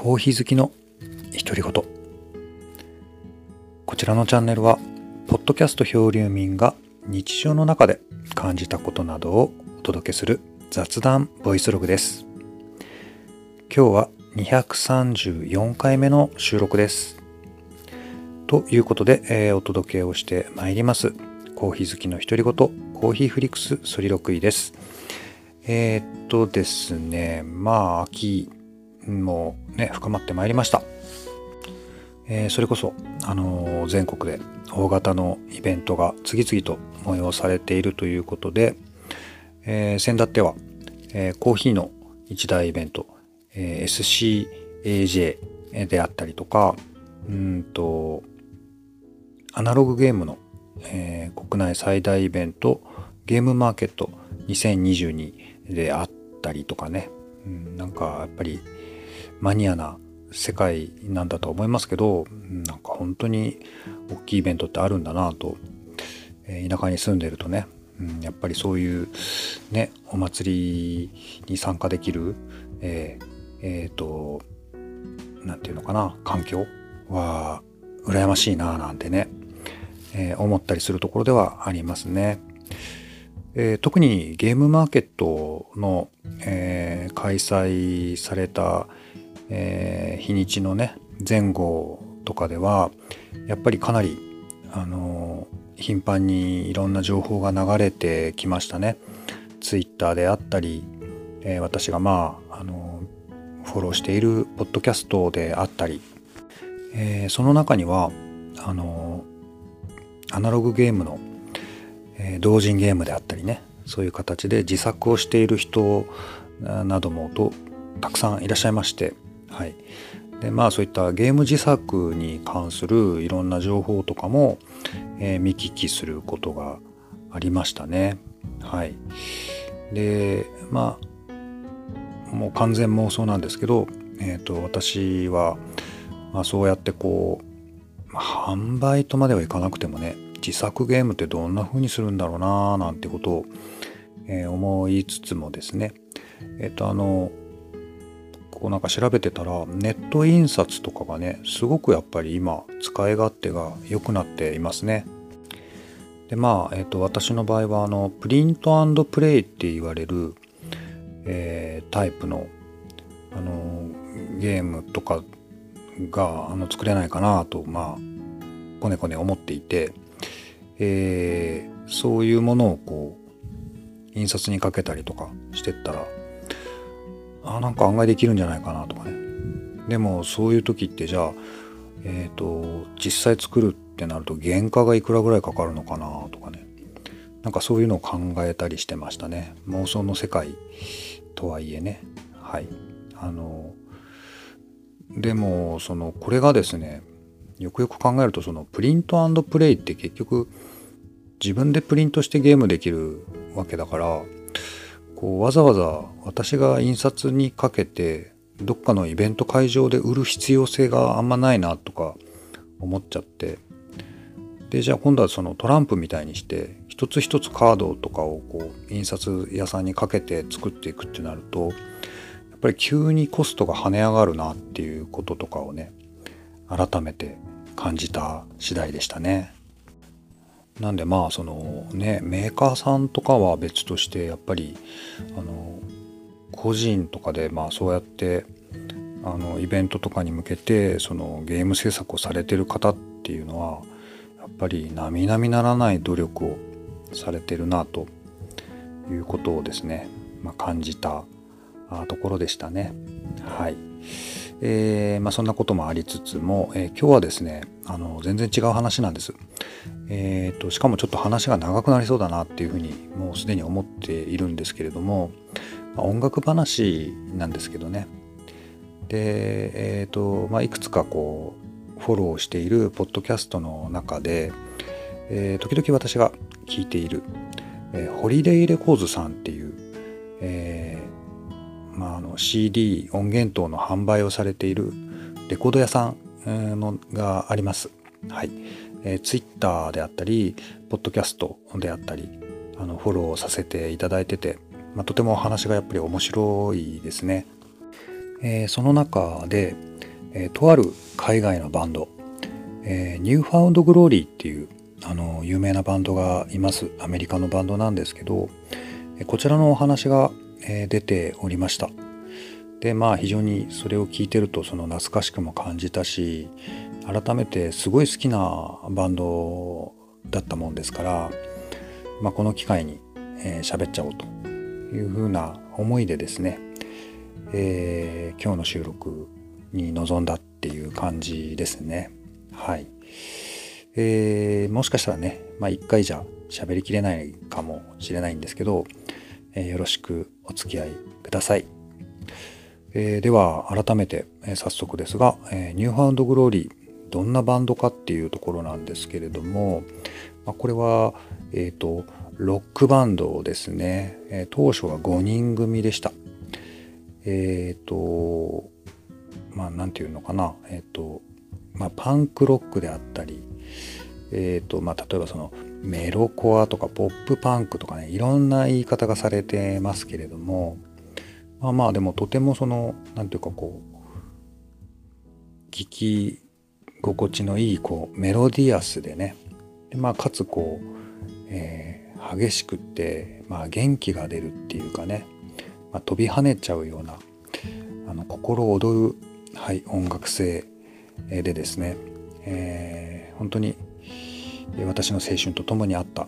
コーヒー好きの独り言こちらのチャンネルはポッドキャスト漂流民が日常の中で感じたことなどをお届けする雑談ボイスログです。今日は234回目の収録です。ということで、えー、お届けをしてまいります。コーヒー好きの独り言コーヒーフリックスソリロクイです。えー、っとですねまあ秋もね、深まってまいりました。えー、それこそ、あのー、全国で大型のイベントが次々と催されているということで、えー、先だっては、えー、コーヒーの一大イベント、えー、SCAJ であったりとか、うんと、アナログゲームの、えー、国内最大イベント、ゲームマーケット2022であったりとかね、うん、なんかやっぱりマニアな世界なんだと思いますけどなんか本当に大きいイベントってあるんだなと、えー、田舎に住んでるとね、うん、やっぱりそういうねお祭りに参加できるえー、えー、と何て言うのかな環境は羨ましいななんてね、えー、思ったりするところではありますね。えー、特にゲームマーケットの、えー、開催されたえー、日にちのね前後とかではやっぱりかなりあの頻繁にいろんな情報が流れてきましたね。ツイッターであったり、えー、私がまああのフォローしているポッドキャストであったり、えー、その中にはあのアナログゲームの、えー、同人ゲームであったりねそういう形で自作をしている人などもとたくさんいらっしゃいましてはい、でまあそういったゲーム自作に関するいろんな情報とかも、えー、見聞きすることがありましたね。はい、でまあもう完全妄想なんですけど、えーと、私は、まあ、そうやってこう、販売とまではいかなくてもね自作ゲームってどんな風にするんだろうななんてことを、えー、思いつつもですね。えっ、ー、とあのこうなんか調べてたらネット印刷とかがねすごくやっぱり今使い勝手が良くなっていますね。でまあ、えーと、私の場合はあのプリントプレイって言われる、えー、タイプの、あのゲームとかがあの作れないかなとまあこねこね思っていて、えー、そういうものをこう印刷にかけたりとかしてったらあなんか案外できるんじゃないかなとかね。でもそういう時ってじゃあえっ、ー、と実際作るってなると原価がいくらぐらいかかるのかなとかね。なんかそういうのを考えたりしてましたね。妄想の世界とはいえね。はい。あのでもそのこれがですねよくよく考えるとそのプリントプレイって結局自分でプリントしてゲームできるわけだからこうわざわざ私が印刷にかけてどっかのイベント会場で売る必要性があんまないなとか思っちゃってでじゃあ今度はそのトランプみたいにして一つ一つカードとかをこう印刷屋さんにかけて作っていくってなるとやっぱり急にコストが跳ね上がるなっていうこととかをね改めて感じた次第でしたね。なんでまあそのねメーカーさんとかは別としてやっぱりあの個人とかでまあそうやってあのイベントとかに向けてそのゲーム制作をされてる方っていうのはやっぱり並々ならない努力をされてるなということをですね、まあ、感じたところでしたね。はい。えー、まあ、そんなこともありつつも、えー、今日はですねあの全然違う話なんです。えーと、しかもちょっと話が長くなりそうだなっていうふうにもうすでに思っているんですけれども、まあ、音楽話なんですけどねで、えーとまあ、いくつかこうフォローしているポッドキャストの中で、えー、時々私が聞いている、えー、ホリデイレコーズさんっていう、CD 音源等の販売をされているレコード屋さんのがあります。はい、えー、Twitter であったり、ポッドキャストであったり、あのフォローさせていただいてて、まあ、とても話がやっぱり面白いですね。えー、その中で、えー、とある海外のバンド、えー、 New Found Glory っていうあの有名なバンドがいますアメリカのバンドなんですけどこちらのお話が、え出ておりましたでまあ非常にそれを聞いてるとその懐かしくも感じたし改めてすごい好きなバンドだったもんですから、まあ、この機会にえー、喋っちゃおうというふうな思いでですね、えー、今日の収録に臨んだっていう感じですね。はい。えー、もしかしたらね、まあ一回じゃ喋りきれないかもしれないんですけど、えー、よろしくお付き合いください。えー、では改めて、えー、早速ですが、えー、ニューハウンドグローリーどんなバンドかっていうところなんですけれども、まあ、これは、えっ、ー、とロックバンドですね、えー、当初は5人組でした。えっ、ー、と、まあ、なんていうのかな、えっ、ー、と、まあ、パンクロックであったり、えっ、と、まあ、例えばその、メロコアとかポップパンクとかね、いろんな言い方がされてますけれども、まあまあ、でもとてもその、なんていうかこう、聞き心地のいい、こう、メロディアスでね、でまあ、かつこう、えー激しくって、まあ、元気が出るっていうかね、まあ、飛び跳ねちゃうようなあの心躍る、はい、音楽性でですね、えー、本当に私の青春とともにあった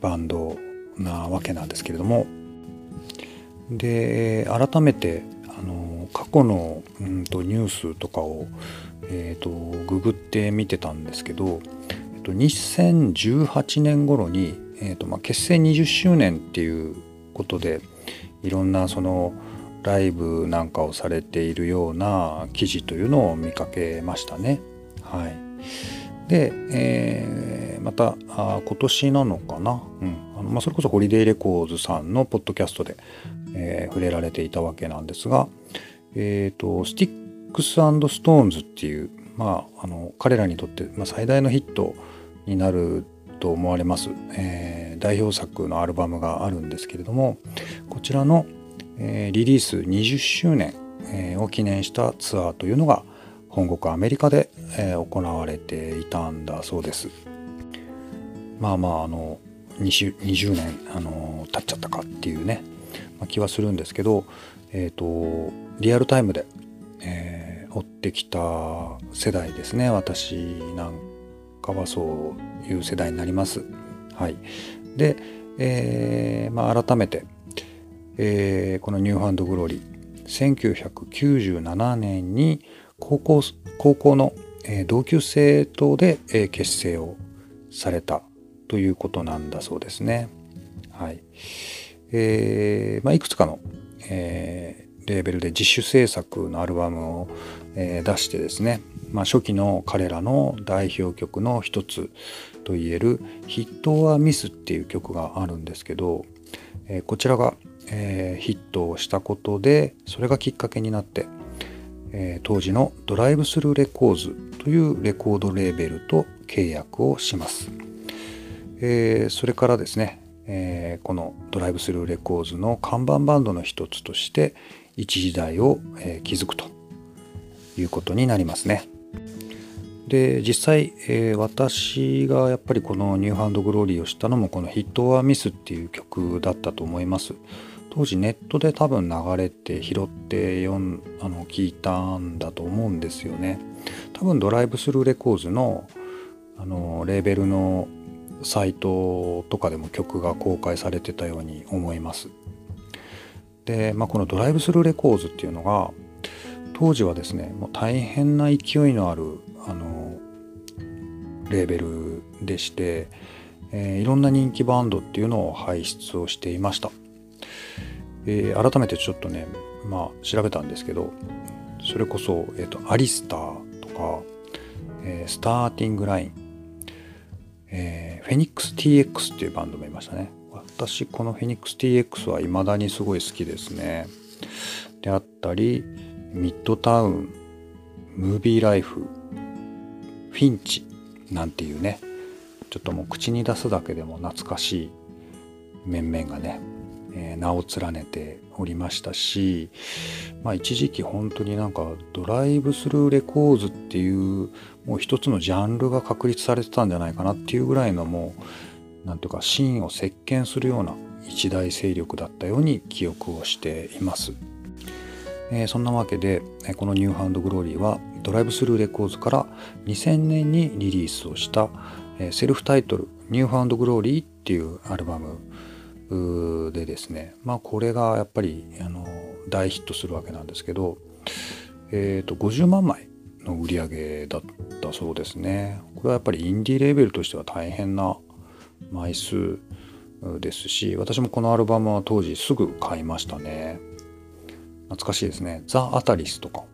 バンドなわけなんですけれども。で改めてあの過去の、うんと、ニュースとかを、えーと、ググって見てたんですけど、えっと、2018年頃にえーとまあ、結成20周年っていうことでいろんなそのライブなんかをされているような記事というのを見かけましたね。はい、で、えー、またあ今年なのかな、うん。あのまあ、それこそ Holiday Recordsさんのポッドキャストで、えー、触れられていたわけなんですが、えーと、 Sticks and Stones っていう、まあ、あの彼らにとって、まあ、最大のヒットになると思われます、えー、代表作のアルバムがあるんですけれどもこちらの、えー、リリース20周年、えー、を記念したツアーというのが本国アメリカで、え行われていたんだそうです。まあまああの 20, 20年あの経っちゃったかっていうね、気はするんですけど、えーと、リアルタイムで、え追ってきた世代ですね私なんかはそういう世代になります。はい、で、えーまあ、改めて、えー、このニューハンドグローリー1997年に高校高校の、えー、同級生とで、えー、結成をされたということなんだそうですね。はいえーまあ、いくつかの、えー、レーベルで自主制作のアルバムを、えー、出してですねまあ、初期の彼らの代表曲の一つといえる「ヒット・はミス」っていう曲があるんですけど、えー、こちらが、えー、ヒットをしたことでそれがきっかけになって、えー、当時のドライブスルーレコーズというレコードレーベルと契約をします。えそれからですね、えこのドライブスルーレコーズの看板バンドの一つとして一時代を、え築くということになりますね。で実際、えー、私がやっぱりこの「ニューハンドグローリー」を知ったのもこの「 Hit or Miss」っていう曲だったと思います当時ネットで多分流れて拾って読んあの聞いたんだと思うんですよね多分ドライブスルーレコーズのあのレーベルのサイトとかでも曲が公開されてたように思います。で、まあ、このドライブスルーレコーズっていうのが当時はですねもう大変な勢いのあるあのレーベルでして、えー、いろんな人気バンドっていうのを輩出をしていました、えー、改めてちょっとねまあ調べたんですけどそれこそ、えーと、アリスターとか、えー、スターティングライン、えー、フェニックス TX っていうバンドもいましたね。私このフェニックス TX は未だにすごい好きですね。であったりミッドタウンムービーライフフィンチなんていうねちょっともう口に出すだけでも懐かしい面々がね、え、名を連ねておりましたし、まあ、一時期本当になんかドライブスルーレコーズっていうもう一つのジャンルが確立されてたんじゃないかなっていうぐらいのもうなんていうかシーンを席巻するような一大勢力だったように記憶をしています。えー、そんなわけでこの New Found Gloryはドライブスルーレコーズから2000年にリリースをしたセルフタイトル「New Found Glory」っていうアルバムでですねまあこれがやっぱりあの大ヒットするわけなんですけど、えー、と50万枚の売り上げだったそうですね。これはやっぱりインディーレーベルとしては大変な枚数ですし私もこのアルバムは当時すぐ買いましたね。懐かしいですね。 The Ataris とか。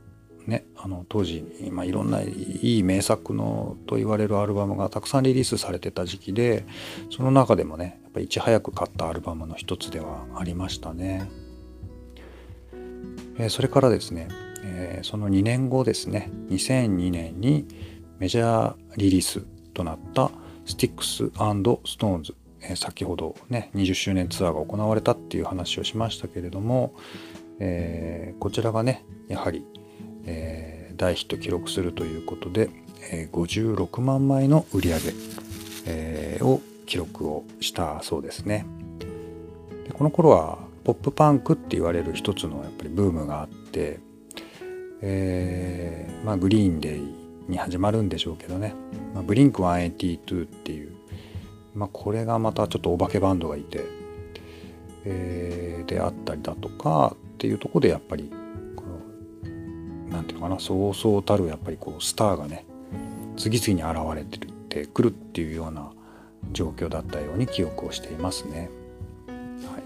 ねあの当時、まあ、いろんないい名作のと言われるアルバムがたくさんリリースされてた時期でその中でもねやっぱいち早く買ったアルバムの一つではありましたね、えー、それからですね、えー、その2年後ですね2002年にメジャーリリースとなった Sticks and Stones え先ほどね20周年ツアーが行われたっていう話をしましたけれども、えー、こちらがねやはり、えー、大ヒット記録するということで、えー、56万枚の売り上げ、えー、を記録をしたそうですね。でこの頃はポップパンクって言われる一つのやっぱりブームがあって、えー、まあグリーンデイに始まるんでしょうけどね、まあ、ブリンク182っていうまあ、これがまたちょっとお化けバンドがいて、えー、であったりだとかっていうとこでやっぱりなんていうのかなそうそうたるやっぱりこうスターがね次々に現れてるってくるっていうような状況だったように記憶をしていますね。は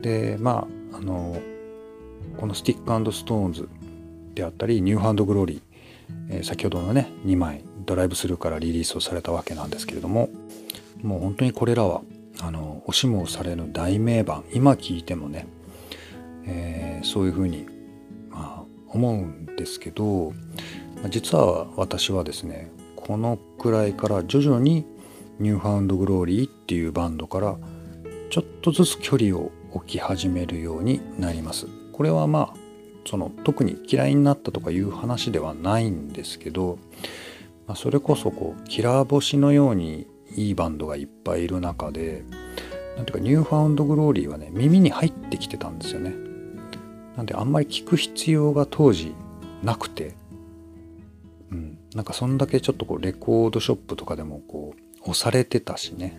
い、でまああのこの「スティックストーンズ」であったり「 New Found Glory」えー、先ほどのね2枚ドライブスルーからリリースをされたわけなんですけれどももう本当にこれらはあの押しもされぬ大名盤今聞いてもね、えー、そういうふうに、思うんですけど実は私はですねこのくらいから徐々に New Found Glory っていうバンドからちょっとずつ距離を置き始めるようになります。これはまあその特に嫌いになったとかいう話ではないんですけど、まあ、それこそこうキラー星のようにいいバンドがいっぱいいる中でなんていうか New Found Glory はね耳に入ってきてたんですよね。なんであんまり聞く必要が当時なくて、うん、なんかそんだけちょっとこうレコードショップとかでもこう押されてたしね。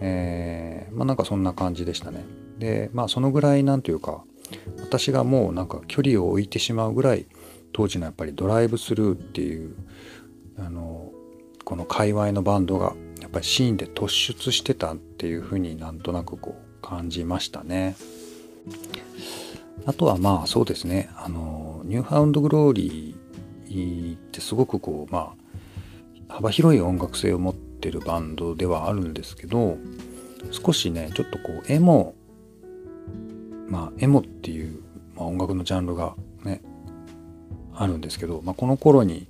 えー、まあなんかそんな感じでしたね。でまあそのぐらいなんというか私がもうなんか距離を置いてしまうぐらい当時のやっぱりドライブスルーっていうあのこの界隈のバンドがやっぱりシーンで突出してたっていうふうになんとなくこう感じましたね。あとはまあそうですね。あのニューハウンドグローリーってすごくこうまあ幅広い音楽性を持ってるバンドではあるんですけど少しねちょっとこうエモまあ、エモっていう、まあ、音楽のジャンルがねあるんですけど、まあ、この頃に、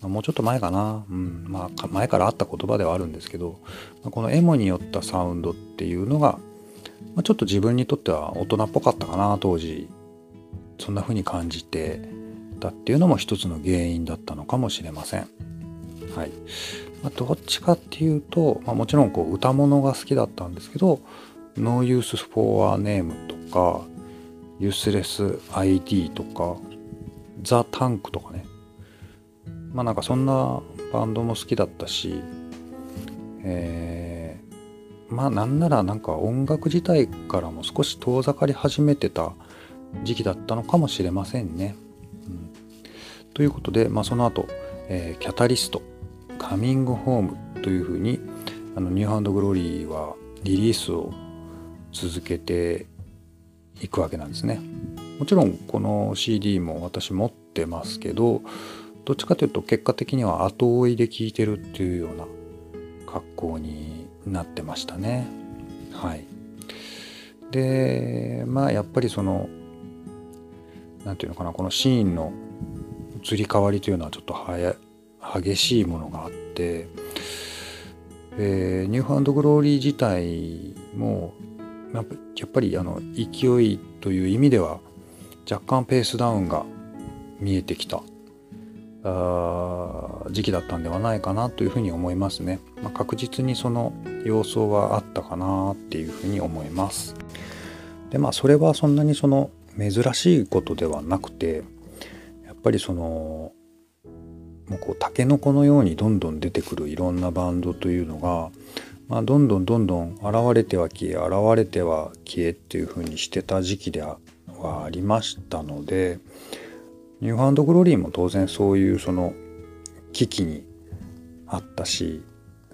もうちょっと前かな、うん。まあ、前からあった言葉ではあるんですけど、このエモによったサウンドっていうのが、まあ、ちょっと自分にとっては大人っぽかったかな当時そんな風に感じてたっていうのも一つの原因だったのかもしれません。はいまあ、どっちかっていうと、まあ、もちろんこう歌物が好きだったんですけど「No Use for a Name」とか、ユースレス ID とか、ザ・タンクとかね。まあなんかそんなバンドも好きだったし、えー、まあなんならなんか音楽自体からも少し遠ざかり始めてた時期だったのかもしれませんね。うん、ということで、まあ、その後、えー、キャタリスト、カミングホームというふうにあのニューハンドグローリーはリリースを続けていくわけなんですね。もちろんこの CD も私持ってますけどどっちかというと結果的には後追いで聴いてるっていうような格好になってましたね。はい。でまあやっぱりその何て言うのかなこのシーンの移り変わりというのはちょっと激しいものがあって、えー、 New Found Glory 自体もやっぱりあの勢いという意味では若干ペースダウンが見えてきた時期だったんではないかなというふうに思いますね、まあ、確実にその様相はあったかなっていうふうに思います。でまあそれはそんなにその珍しいことではなくてやっぱりそのもうこうタケノコのようにどんどん出てくるいろんなバンドというのが、まあ、どんどんどんどん現れては消え現れては消えっていうふうにしてた時期ではありましたので New Found Glory も当然そういうその危機にあったし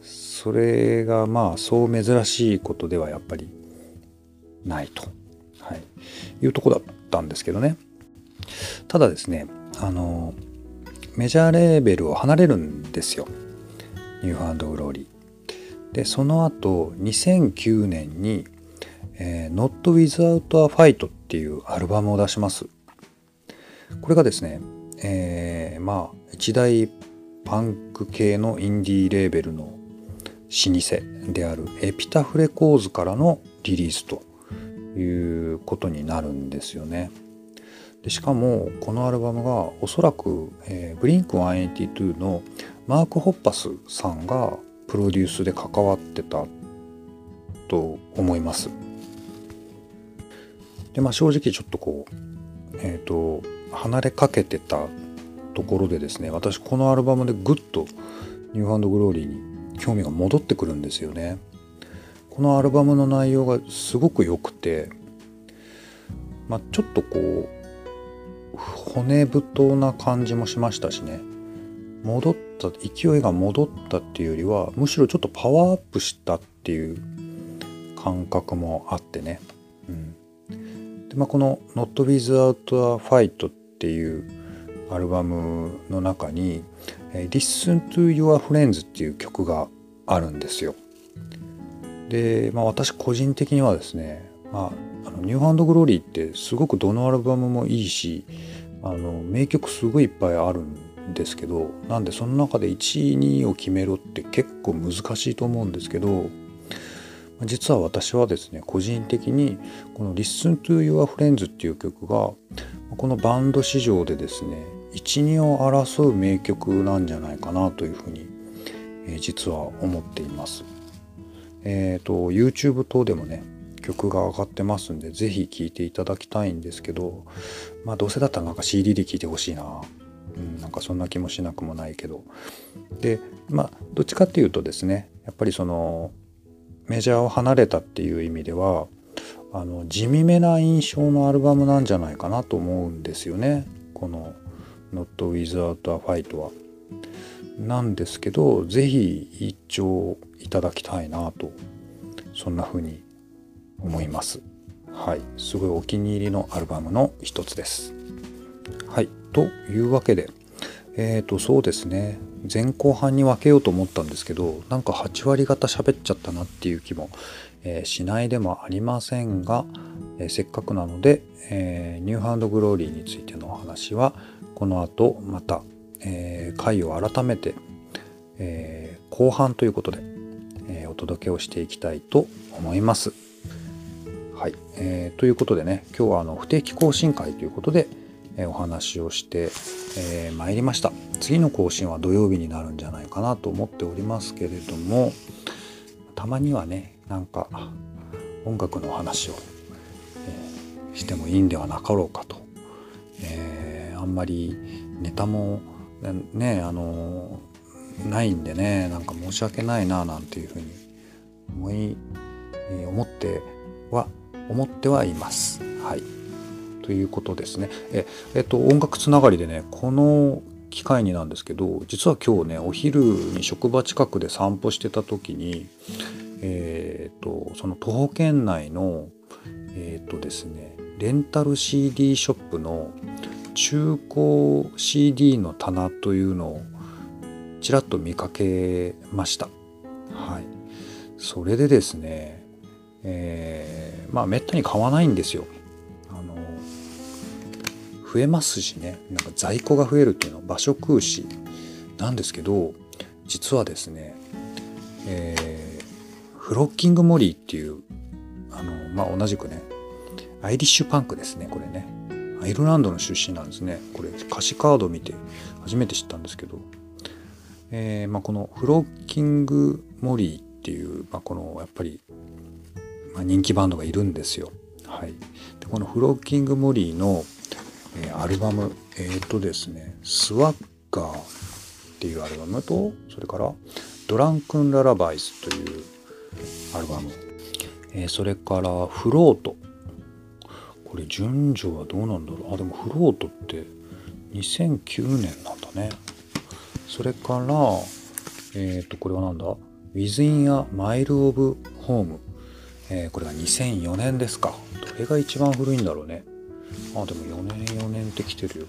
それがまあそう珍しいことではやっぱりないと、はい、いうとこだったんですけどねただですねあのメジャーレーベルを離れるんですよ New Found Glory。でその後2009年に「えー、Not Without a Fight」っていうアルバムを出します。これがですね、えー、まあ一大パンク系のインディーレーベルの老舗であるエピタフレコーズからのリリースということになるんですよね。でしかもこのアルバムがおそらく、えー、ブリンク182のマーク・ホッパスさんがプロデュースで関わってたと思います。でまあ正直ちょっとこうえっ、ー、と離れかけてたところでですね私このアルバムでぐっと New Found Glory に興味が戻ってくるんですよね。このアルバムの内容がすごく良くて、まあ、ちょっとこう骨太な感じもしましたしね。戻った勢いが戻ったっていうよりはむしろちょっとパワーアップしたっていう感覚もあってね、うん、でまあ、この「 Not Without a Fight」っていうアルバムの中に「Listen to Your Friends」っていう曲があるんですよ。で、まあ、私個人的にはですね、まあ、あのニューハンドグローリーってすごくどのアルバムもいいしあの名曲すごいいっぱいあるんですけどなんでその中で1位2位を決めろって結構難しいと思うんですけど実は私はですね個人的にこの「Listen to Your Friends」っていう曲がこのバンド史上でですね12を争う名曲なんじゃないかなというふうに、えー、実は思っています。えっ、ー、と YouTube 等でもね曲が上がってますんで是非聴いていただきたいんですけどまあどうせだったらなんか CD で聴いてほしいな、うん、なんかそんな気もしなくもないけどでまあどっちかっていうとですねやっぱりそのメジャーを離れたっていう意味ではあの地味めな印象のアルバムなんじゃないかなと思うんですよね。この「Not Without a Fight は」なんですけど是非一聴いただきたいなとそんな風に思います。はい。すごいお気に入りのアルバムの一つです。はい。というわけでえーとそうですね。前後半に分けようと思ったんですけどなんか8割方喋っちゃったなっていう気も、えー、しないでもありませんが、えー、せっかくなので、えー、ニューハンドグローリーについてのお話はこの後また、え回を改めて、え後半ということで、えお届けをしていきたいと思います。はい、えー、ということでね今日はあの不定期更新会ということで、え、お話をして、えー、いりました次の更新は土曜日になるんじゃないかなと思っておりますけれどもたまにはねなんか音楽の話を、えー、してもいいんではなかろうかと、えー、あんまりネタもねあのないんでねなんか申し訳ないななんていうふうに思い思っては思ってはいます。はい、ということですね。ええっと音楽つながりでねこの機会になんですけど実は今日ねお昼に職場近くで散歩してた時にえっ、とその徒歩圏内のえっ、とですねレンタル CD ショップの中古 CD の棚というのをちらっと見かけました。はい。それでですね、えー、まあめったに買わないんですよ。増えますしね。なんか在庫が増えるっていうのは場所食うし。なんですけど実はですね、えー、フロッキングモリーっていうあのまあ同じくねアイリッシュパンクですねこれね。アイルランドの出身なんですね。これ歌詞カードを見て初めて知ったんですけど、えーまあ、このフロッキング・モリーっていう、まあ、このやっぱり、まあ、人気バンドがいるんですよ。はい、でこのフロッキング・モリーの、えー、アルバム。えっ、ー、とですね「スワッガー」っていうアルバムとそれから「ドランクン・ララバイス」というアルバム、えー、それから「フロート」これ順序はどうなんだろう。あでもフロートって2009年なんだね。それからえっ、ー、とこれはなんだ？Within a Mile of Home、え、これが2004年ですか。どれが一番古いんだろうね。あでも4年4年ってきてるよ。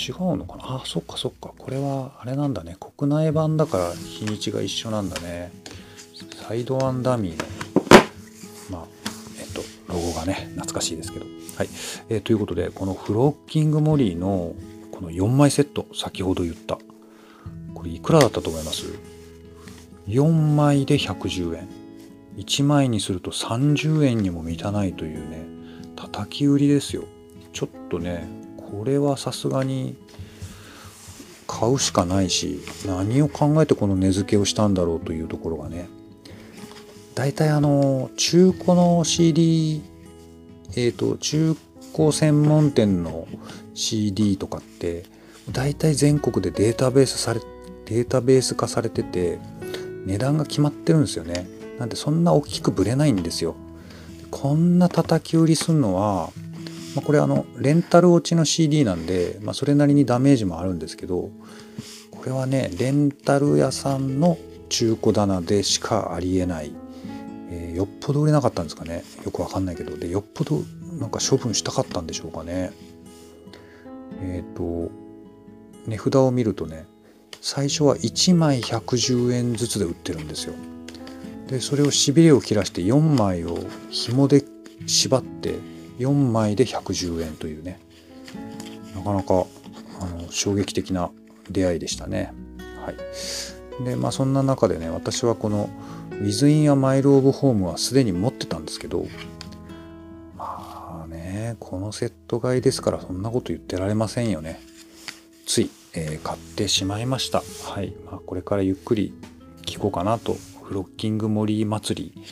違うのかな。あそっかそっか。これはあれなんだね。国内版だから日にちが一緒なんだね。サイドワンダミーのまあえっとロゴがね懐かしいですけど。はい、えー、ということでこのフロッキングモリーのこの4枚セット先ほど言った。これいくらだったと思います ?4 枚で110円。1枚にすると30円にも満たないというね叩き売りですよ。ちょっとねこれはさすがに買うしかないし何を考えてこの値付けをしたんだろうというところがね。大体あの中古の CD えっ、ー、と中古専門店の CD とかって大体全国でデータベースされデータベース化されてて値段が決まってるんですよね。なんでそんな大きくぶれないんですよ。こんな叩き売りするのはまあ、これあのレンタル落ちの CD なんで、まあ、それなりにダメージもあるんですけどこれはねレンタル屋さんの中古棚でしかありえない、えー、よっぽど売れなかったんですかね。よくわかんないけど。でよっぽどなんか処分したかったんでしょうかね。えっ、ー、と値札を見るとね最初は1枚110円ずつで売ってるんですよ。でそれをしびれを切らして4枚を紐で縛って4枚で110円というねなかなかあの衝撃的な出会いでしたね。はい、でまあそんな中でね私はこの「Within a Mile of Home」はすでに持ってたんですけどまあねこのセット買いですからそんなこと言ってられませんよね。つい、えー、買ってしまいました。はい、まあ、これからゆっくり聞こうかなとフロッキング森祭り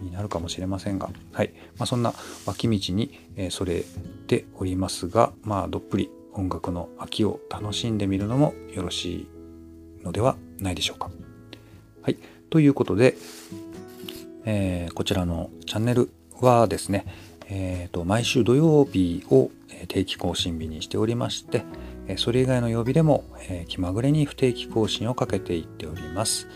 になるかもしれませんが、はいまあ、そんな脇道に、えそれておりますが、まあ、どっぷり音楽の秋を楽しんでみるのもよろしいのではないでしょうか。はい、ということで、えー、こちらのチャンネルはですね、えーと、毎週土曜日を定期更新日にしておりましてそれ以外の曜日でも気まぐれに不定期更新をかけていっております。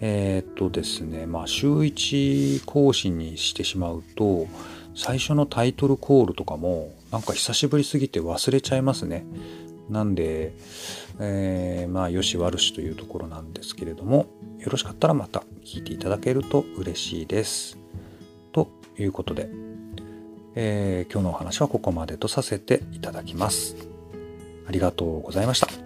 えー、っとですね、まあ、週1更新にしてしまうと、最初のタイトルコールとかも、なんか久しぶりすぎて忘れちゃいますね。なんで、えー、まあ、よし悪しというところなんですけれども、よろしかったらまた聞いていただけると嬉しいです。ということで、えー、今日のお話はここまでとさせていただきます。ありがとうございました。